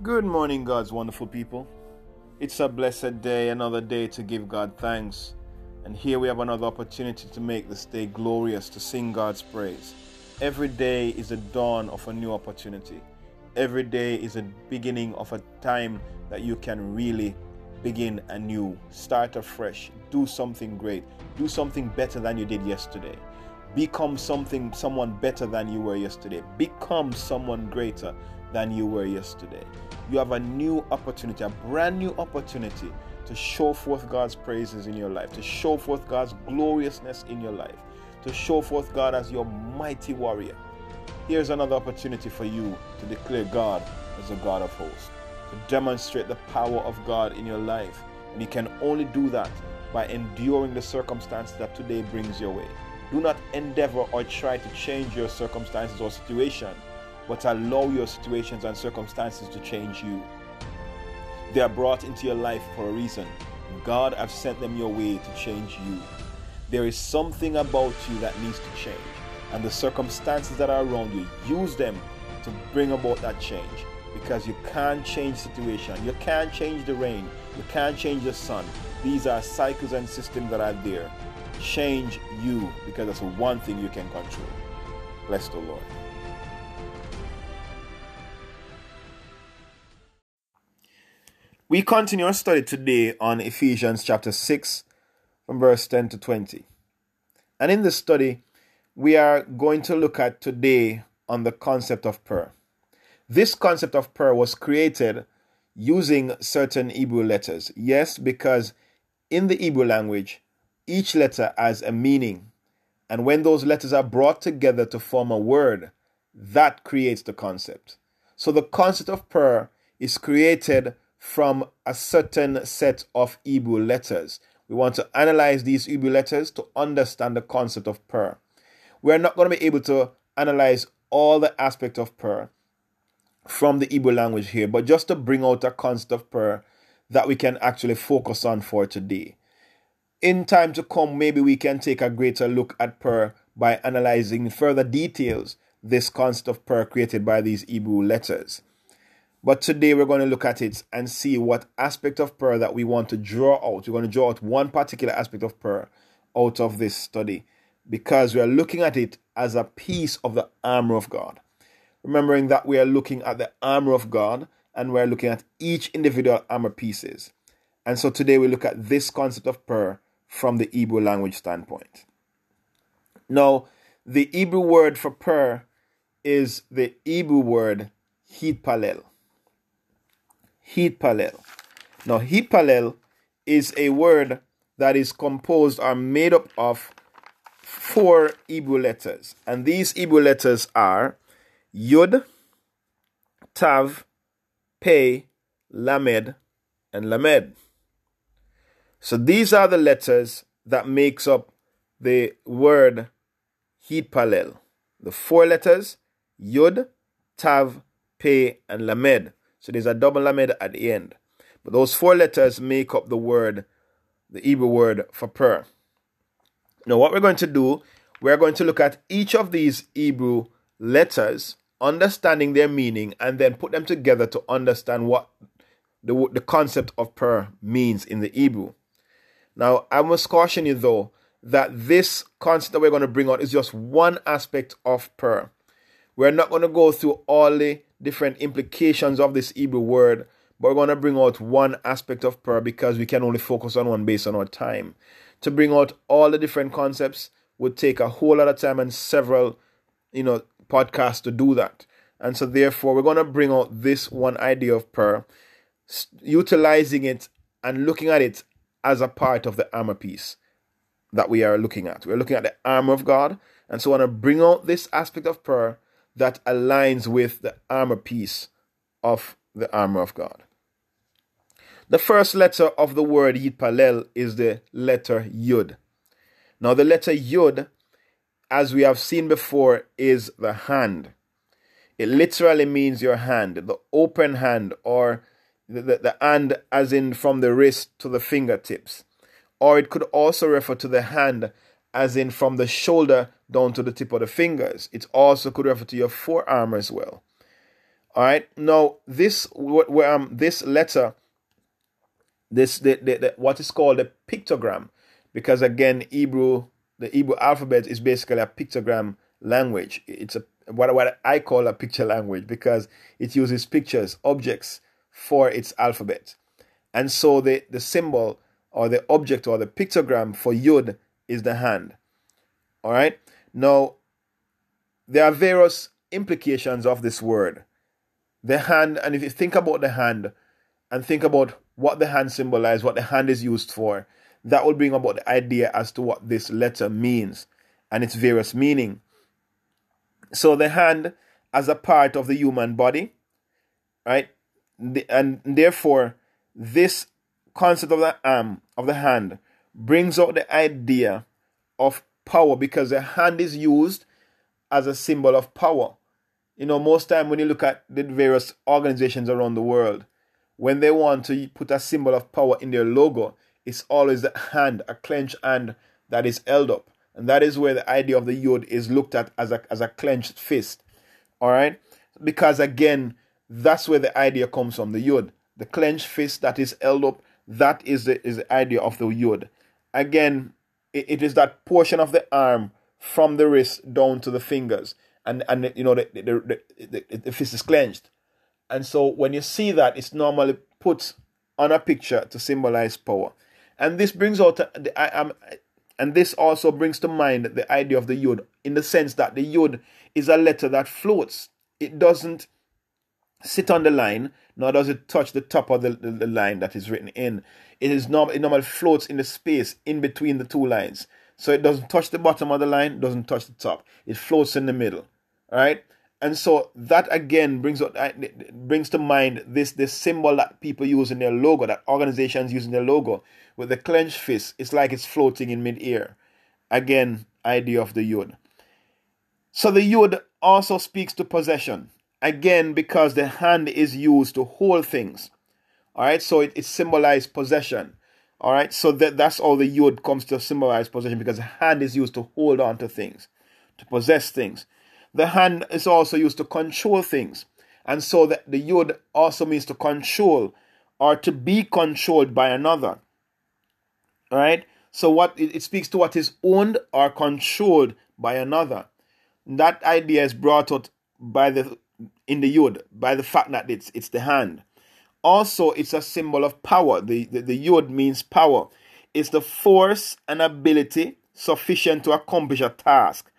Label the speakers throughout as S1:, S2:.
S1: Good morning, God's wonderful people. It's a blessed day, another day to give God thanks. And here we have another opportunity to make this day glorious, to sing God's praise. Every day is a dawn of a new opportunity. Every day is a beginning of a time that you can really begin anew, start afresh, do something great, do something better than you did yesterday. Become something, someone better than you were yesterday. Become someone greater than you were yesterday. You have a new opportunity, a brand new opportunity to show forth God's praises in your life, to show forth God's gloriousness in your life, to show forth God as your mighty warrior. Here's another opportunity for you to declare God as a God of hosts, to demonstrate the power of God in your life. And you can only do that by enduring the circumstances that today brings your way. Do not endeavor or try to change your circumstances or situation but allow your situations and circumstances to change you. They are brought into your life for a reason. God has sent them your way to change you. There is something about you that needs to change, and the circumstances that are around you, use them to bring about that change because you can't change situation. You can't change the rain. You can't change the sun. These are cycles and systems that are there. Change you because that's the one thing you can control. Bless the Lord. We continue our study today on Ephesians chapter 6 from verse 10 to 20. And in this study, we are going to look at today on the concept of prayer. This concept of prayer was created using certain Hebrew letters. Yes, because in the Hebrew language, each letter has a meaning. And when those letters are brought together to form a word, that creates the concept. So the concept of prayer is created from a certain set of Hebrew letters. We want to analyze these Hebrew letters to understand the concept of prayer. We're not going to be able to analyze all the aspects of prayer from the Hebrew language here, but just to bring out a concept of prayer that we can actually focus on for today. In time to come, maybe we can take a greater look at prayer by analyzing further details this concept of prayer created by these Hebrew letters. But today we're going to look at it and see what aspect of prayer that we want to draw out. We're going to draw out one particular aspect of prayer out of this study because we are looking at it as a piece of the armor of God. Remembering that we are looking at the armor of God and we're looking at each individual armor pieces. And so today we look at this concept of prayer from the Hebrew language standpoint. Now, the Hebrew word for prayer is the Hebrew word hitpalel hitpalel. Now, hitpalel is a word that is composed or made up of four Hebrew letters. And these Hebrew letters are Yud, Tav, Pe, Lamed, and Lamed. So these are the letters that makes up the word Hitpalel. The four letters Yud, Tav, Pe, and Lamed. So there's a double lamed at the end. But those four letters make up the word, the Hebrew word for prayer. Now, what we're going to do, we're going to look at each of these Hebrew letters, understanding their meaning, and then put them together to understand what the, the concept of prayer means in the Hebrew. Now, I must caution you though that this concept that we're going to bring out is just one aspect of prayer. We're not going to go through all the different implications of this Hebrew word, but we're going to bring out one aspect of prayer because we can only focus on one based on our time. To bring out all the different concepts would take a whole lot of time and several, you know, podcasts to do that. And so, therefore, we're going to bring out this one idea of prayer, utilizing it and looking at it as a part of the armor piece that we are looking at. We're looking at the armor of God. And so, I want to bring out this aspect of prayer that aligns with the armor piece of the armor of God. The first letter of the word Yitpalel is the letter Yud. Now, the letter Yud, as we have seen before, is the hand. It literally means your hand, the open hand, or the, the, the hand as in from the wrist to the fingertips. Or it could also refer to the hand as in from the shoulder down to the tip of the fingers. It also could refer to your forearm as well. All right. Now this um this letter, this the, the, the what is called a pictogram, because again Hebrew the Hebrew alphabet is basically a pictogram language. It's a what what I call a picture language because it uses pictures, objects for its alphabet, and so the the symbol or the object or the pictogram for Yud is the hand. All right. Now there are various implications of this word the hand, and if you think about the hand and think about what the hand symbolizes, what the hand is used for, that will bring about the idea as to what this letter means and its various meaning. So the hand as a part of the human body, right? And therefore, this concept of the arm, of the hand, brings out the idea of power because the hand is used as a symbol of power. You know, most time when you look at the various organizations around the world, when they want to put a symbol of power in their logo, it's always the hand, a clenched hand that is held up. And that is where the idea of the yod is looked at as a, as a clenched fist. All right? Because again, that's where the idea comes from the yod. The clenched fist that is held up, that is the, is the idea of the yod. Again, it, is that portion of the arm from the wrist down to the fingers. And and you know the the, the, the fist is clenched. And so when you see that it's normally put on a picture to symbolize power. And this brings out the I am and this also brings to mind the idea of the yod in the sense that the yod is a letter that floats. It doesn't sit on the line nor does it touch the top of the, the, the line that is written in it is normal it normally floats in the space in between the two lines so it doesn't touch the bottom of the line, doesn't touch the top. It floats in the middle, right? And so that again brings up, uh, brings to mind this this symbol that people use in their logo, that organizations use in their logo, with the clenched fist. It's like it's floating in midair. Again, idea of the yod. So the yod also speaks to possession. Again, because the hand is used to hold things. All right, so it, it symbolizes possession. All right, so that, that's all the yod comes to symbolize possession because the hand is used to hold on to things, to possess things. The hand is also used to control things. And so the, the yod also means to control or to be controlled by another. All right, so what it, it speaks to what is owned or controlled by another. That idea is brought out by the in the yod by the fact that it's it's the hand. Also, it's a symbol of power. The, the, the yod means power. It's the force and ability sufficient to accomplish a task.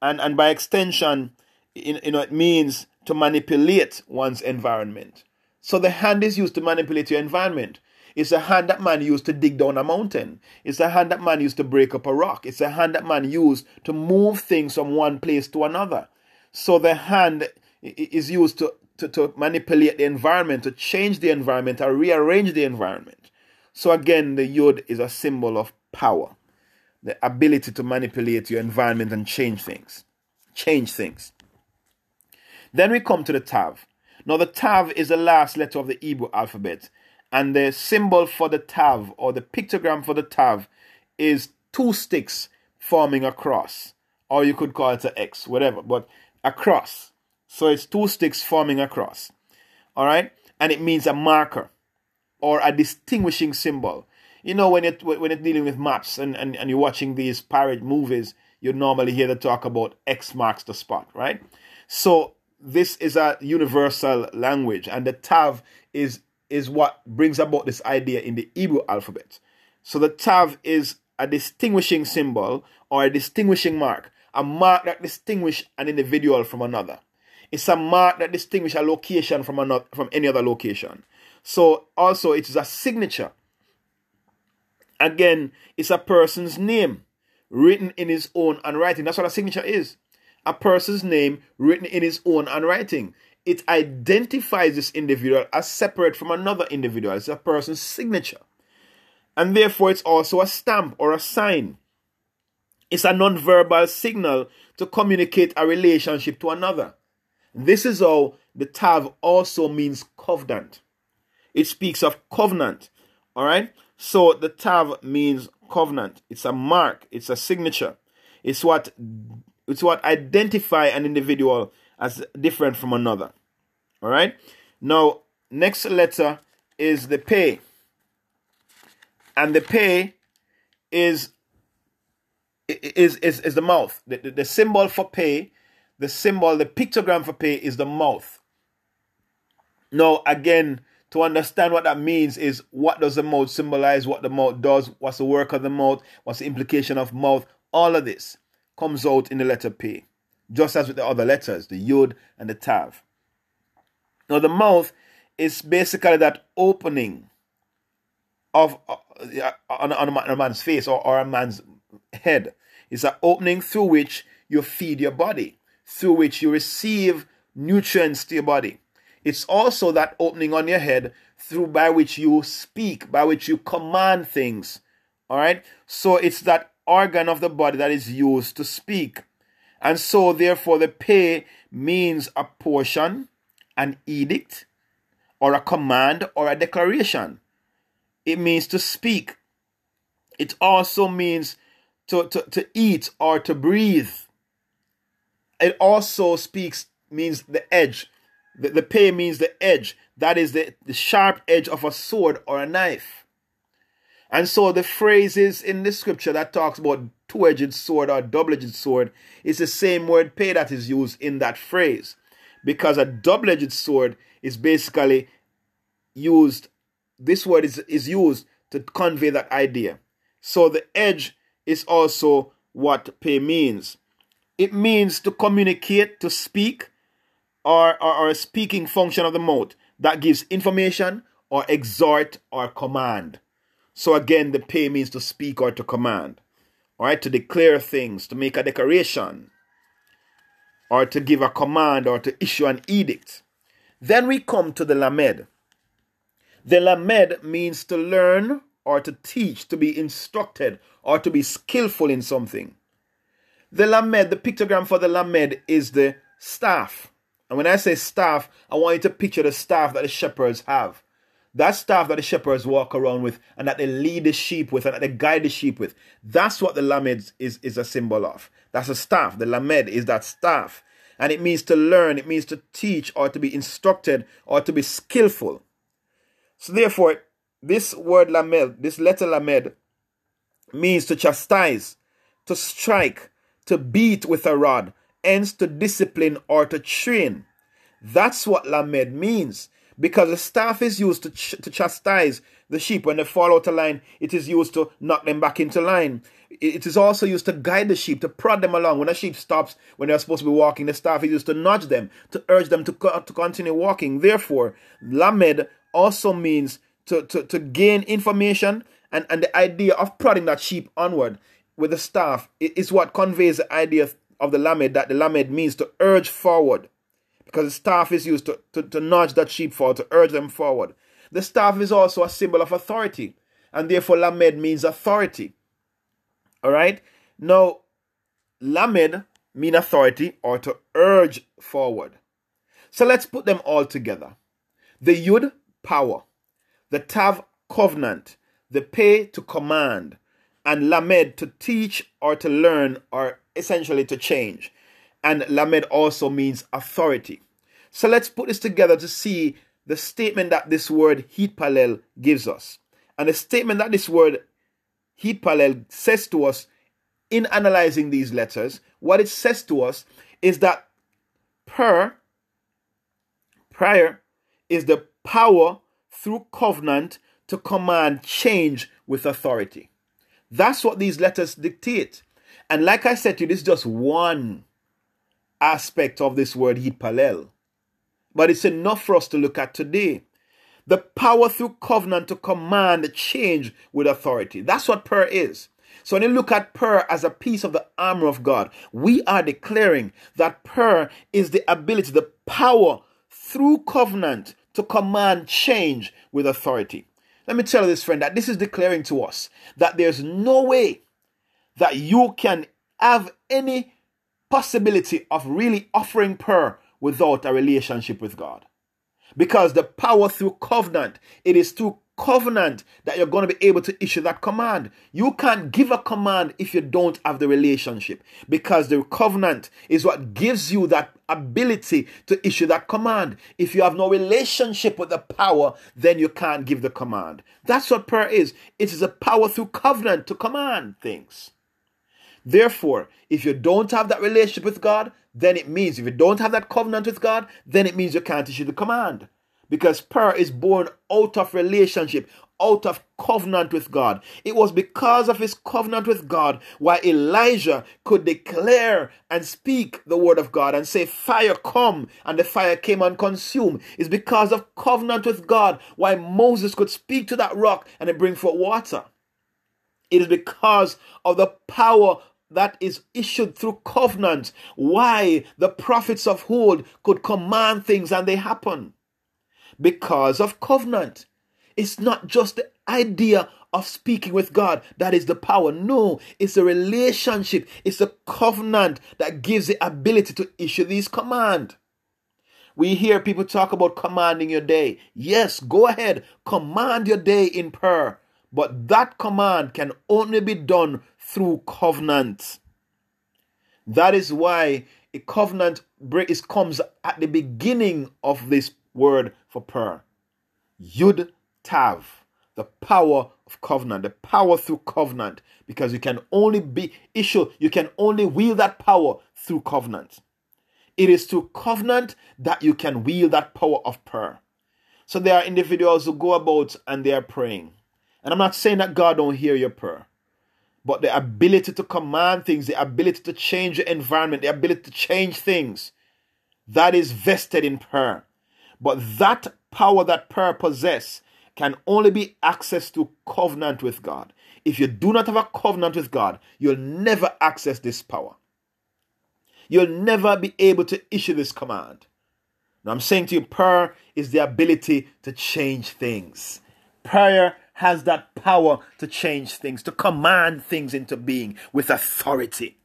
S1: And, and by extension, you know, it means to manipulate one's environment. So the hand is used to manipulate your environment. It's a hand that man used to dig down a mountain. It's a hand that man used to break up a rock. It's a hand that man used to move things from one place to another. So the hand is used to to, to manipulate the environment, to change the environment, or rearrange the environment. So again, the yod is a symbol of power, the ability to manipulate your environment and change things. Change things. Then we come to the tav. Now, the tav is the last letter of the Hebrew alphabet, and the symbol for the tav or the pictogram for the tav is two sticks forming a cross, or you could call it an X, whatever, but a cross. So it's two sticks forming a cross. All right? And it means a marker or a distinguishing symbol. You know, when, it, when you're dealing with maps and, and, and you're watching these pirate movies, you normally hear the talk about X marks the spot, right? So this is a universal language, and the Tav is is what brings about this idea in the Hebrew alphabet. So the Tav is a distinguishing symbol or a distinguishing mark, a mark that distinguishes an individual from another. It's a mark that distinguishes a location from another from any other location. So also it is a signature. Again, it's a person's name written in his own handwriting. That's what a signature is. A person's name written in his own handwriting. It identifies this individual as separate from another individual. It's a person's signature. And therefore, it's also a stamp or a sign. It's a non-verbal signal to communicate a relationship to another. This is how the Tav also means covenant. It speaks of covenant. All right. So the Tav means covenant. It's a mark. It's a signature. It's what it's what identify an individual as different from another. All right. Now, next letter is the pay. And the pay is is is, is the mouth. The, the, the symbol for pay, the symbol, the pictogram for pay is the mouth. Now, again, to understand what that means is what does the mouth symbolize, what the mouth does, what's the work of the mouth, what's the implication of mouth. All of this comes out in the letter P, just as with the other letters, the Yod and the Tav. Now, the mouth is basically that opening of uh, on, on, a man's face or, or a man's head. It's an opening through which you feed your body, through which you receive nutrients to your body. It's also that opening on your head through by which you speak, by which you command things. All right? So it's that organ of the body that is used to speak. And so, therefore, the pay means a portion, an edict, or a command, or a declaration. It means to speak. It also means to, to, to eat or to breathe. It also speaks, means the edge the, the pay means the edge. That is the, the sharp edge of a sword or a knife. And so the phrases in the scripture that talks about two-edged sword or double-edged sword is the same word pay that is used in that phrase. Because a double-edged sword is basically used, this word is, is used to convey that idea. So the edge is also what pay means. It means to communicate, to speak, or, or, or a speaking function of the mouth that gives information or exhort or command. So again, the pay means to speak or to command. All right, to declare things, to make a declaration, or to give a command or to issue an edict. Then we come to the lamed. The lamed means to learn or to teach, to be instructed or to be skillful in something. The lamed, the pictogram for the lamed is the staff. And when I say staff, I want you to picture the staff that the shepherds have. That staff that the shepherds walk around with and that they lead the sheep with and that they guide the sheep with. That's what the lamed is, is a symbol of. That's a staff. The lamed is that staff. And it means to learn, it means to teach or to be instructed or to be skillful. So therefore, this word lamed, this letter lamed, means to chastise, to strike, to beat with a rod, hence to discipline or to train. That's what lamed means. Because the staff is used to, ch- to chastise the sheep when they fall out of line, it is used to knock them back into line. It is also used to guide the sheep, to prod them along. When a sheep stops, when they're supposed to be walking, the staff is used to nudge them, to urge them to, co- to continue walking. Therefore, lamed also means to, to, to gain information and, and the idea of prodding that sheep onward with the staff is what conveys the idea of the lamed that the lamed means to urge forward because the staff is used to, to, to nudge that sheep forward, to urge them forward. The staff is also a symbol of authority, and therefore lamed means authority. All right? Now, lamed mean authority or to urge forward. So let's put them all together. The yud, power. The tav, covenant. The pay, to command. And lamed, to teach or to learn or essentially to change. And Lamed also means authority. So let's put this together to see the statement that this word hitpalel gives us. And the statement that this word hitpalel says to us in analyzing these letters, what it says to us is that per, prior, is the power through covenant to command change with authority. That's what these letters dictate. And like I said to you, this is just one aspect of this word hitpalel. But it's enough for us to look at today. The power through covenant to command change with authority. That's what prayer is. So when you look at prayer as a piece of the armor of God, we are declaring that prayer is the ability, the power through covenant to command change with authority. Let me tell you this, friend, that this is declaring to us that there's no way that you can have any possibility of really offering prayer without a relationship with God. Because the power through covenant, it is through covenant that you're going to be able to issue that command. You can't give a command if you don't have the relationship because the covenant is what gives you that ability to issue that command. If you have no relationship with the power, then you can't give the command. That's what prayer is. It is a power through covenant to command things. Therefore, if you don't have that relationship with God, then it means if you don't have that covenant with God, then it means you can't issue the command. Because prayer is born out of relationship, out of covenant with God. It was because of his covenant with God why Elijah could declare and speak the word of God and say, Fire come, and the fire came and consumed. It's because of covenant with God why Moses could speak to that rock and it bring forth water. It is because of the power that is issued through covenant why the prophets of old could command things and they happen because of covenant. It's not just the idea of speaking with God that is the power. No it's a relationship. It's a covenant that gives the ability to issue these command. We hear people talk about commanding your day. Yes go ahead. Command your day in prayer. But that command can only be done through covenant. That is why a covenant is, comes at the beginning of this word for prayer. Yud Tav, the power of covenant, the power through covenant, because you can only be issue, you can only wield that power through covenant. It is through covenant that you can wield that power of prayer. So there are individuals who go about and they are praying. And I'm not saying that God don't hear your prayer. But the ability to command things, the ability to change the environment, the ability to change things, that is vested in prayer. But that power that prayer possess can only be accessed through covenant with God. If you do not have a covenant with God, you'll never access this power. You'll never be able to issue this command. Now I'm saying to you, prayer is the ability to change things. Prayer has that power to change things, to command things into being with authority.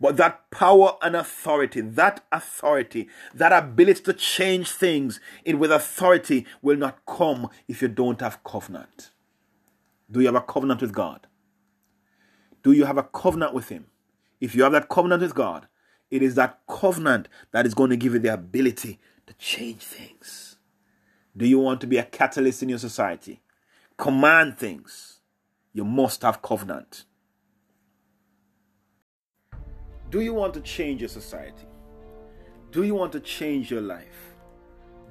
S1: But that power and authority, that authority, that ability to change things in with authority will not come if you don't have covenant. Do you have a covenant with God? Do you have a covenant with Him? If you have that covenant with God, it is that covenant that is going to give you the ability to change things. Do you want to be a catalyst in your society? command things, you must have covenant. Do you want to change your society? Do you want to change your life?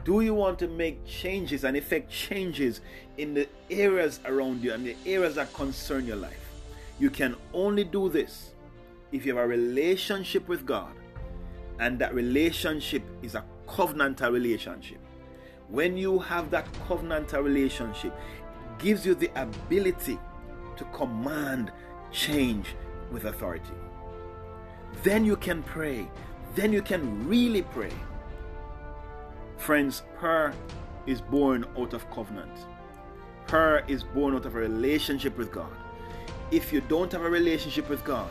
S1: Do you want to make changes and effect changes in the areas around you and the areas that concern your life? You can only do this if you have a relationship with God, and that relationship is a covenantal relationship. When you have that covenantal relationship, gives you the ability to command change with authority. Then you can pray. Then you can really pray. Friends, prayer is born out of covenant. Prayer is born out of a relationship with God. If you don't have a relationship with God,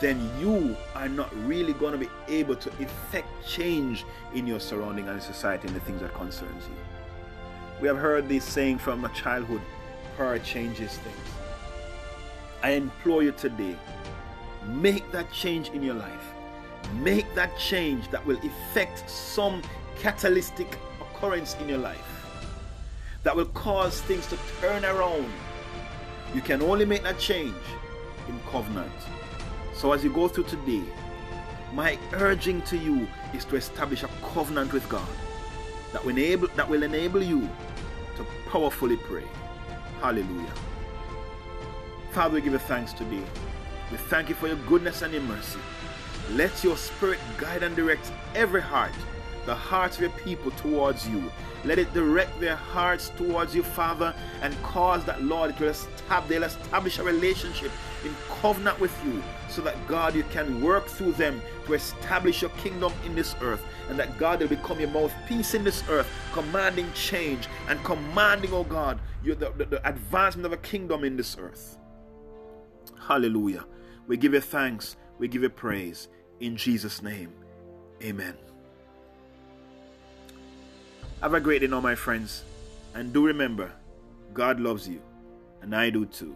S1: then you are not really going to be able to effect change in your surrounding and society and the things that concerns you. We have heard this saying from a childhood prayer changes things. I implore you today, make that change in your life. Make that change that will effect some catalytic occurrence in your life that will cause things to turn around. You can only make that change in covenant. So as you go through today, my urging to you is to establish a covenant with God that will enable, that will enable you to powerfully pray. Hallelujah. Father, we give you thanks today. We thank you for your goodness and your mercy. Let your spirit guide and direct every heart, the hearts of your people towards you. Let it direct their hearts towards you, Father, and cause that, Lord, it will estab- they'll establish a relationship in covenant with you so that, God, you can work through them to establish your kingdom in this earth and that God will become your mouthpiece in this earth, commanding change and commanding, oh God, your, the, the, the advancement of a kingdom in this earth. Hallelujah. We give you thanks. We give you praise. In Jesus' name, amen. Have a great day now, my friends. And do remember, God loves you, and I do too.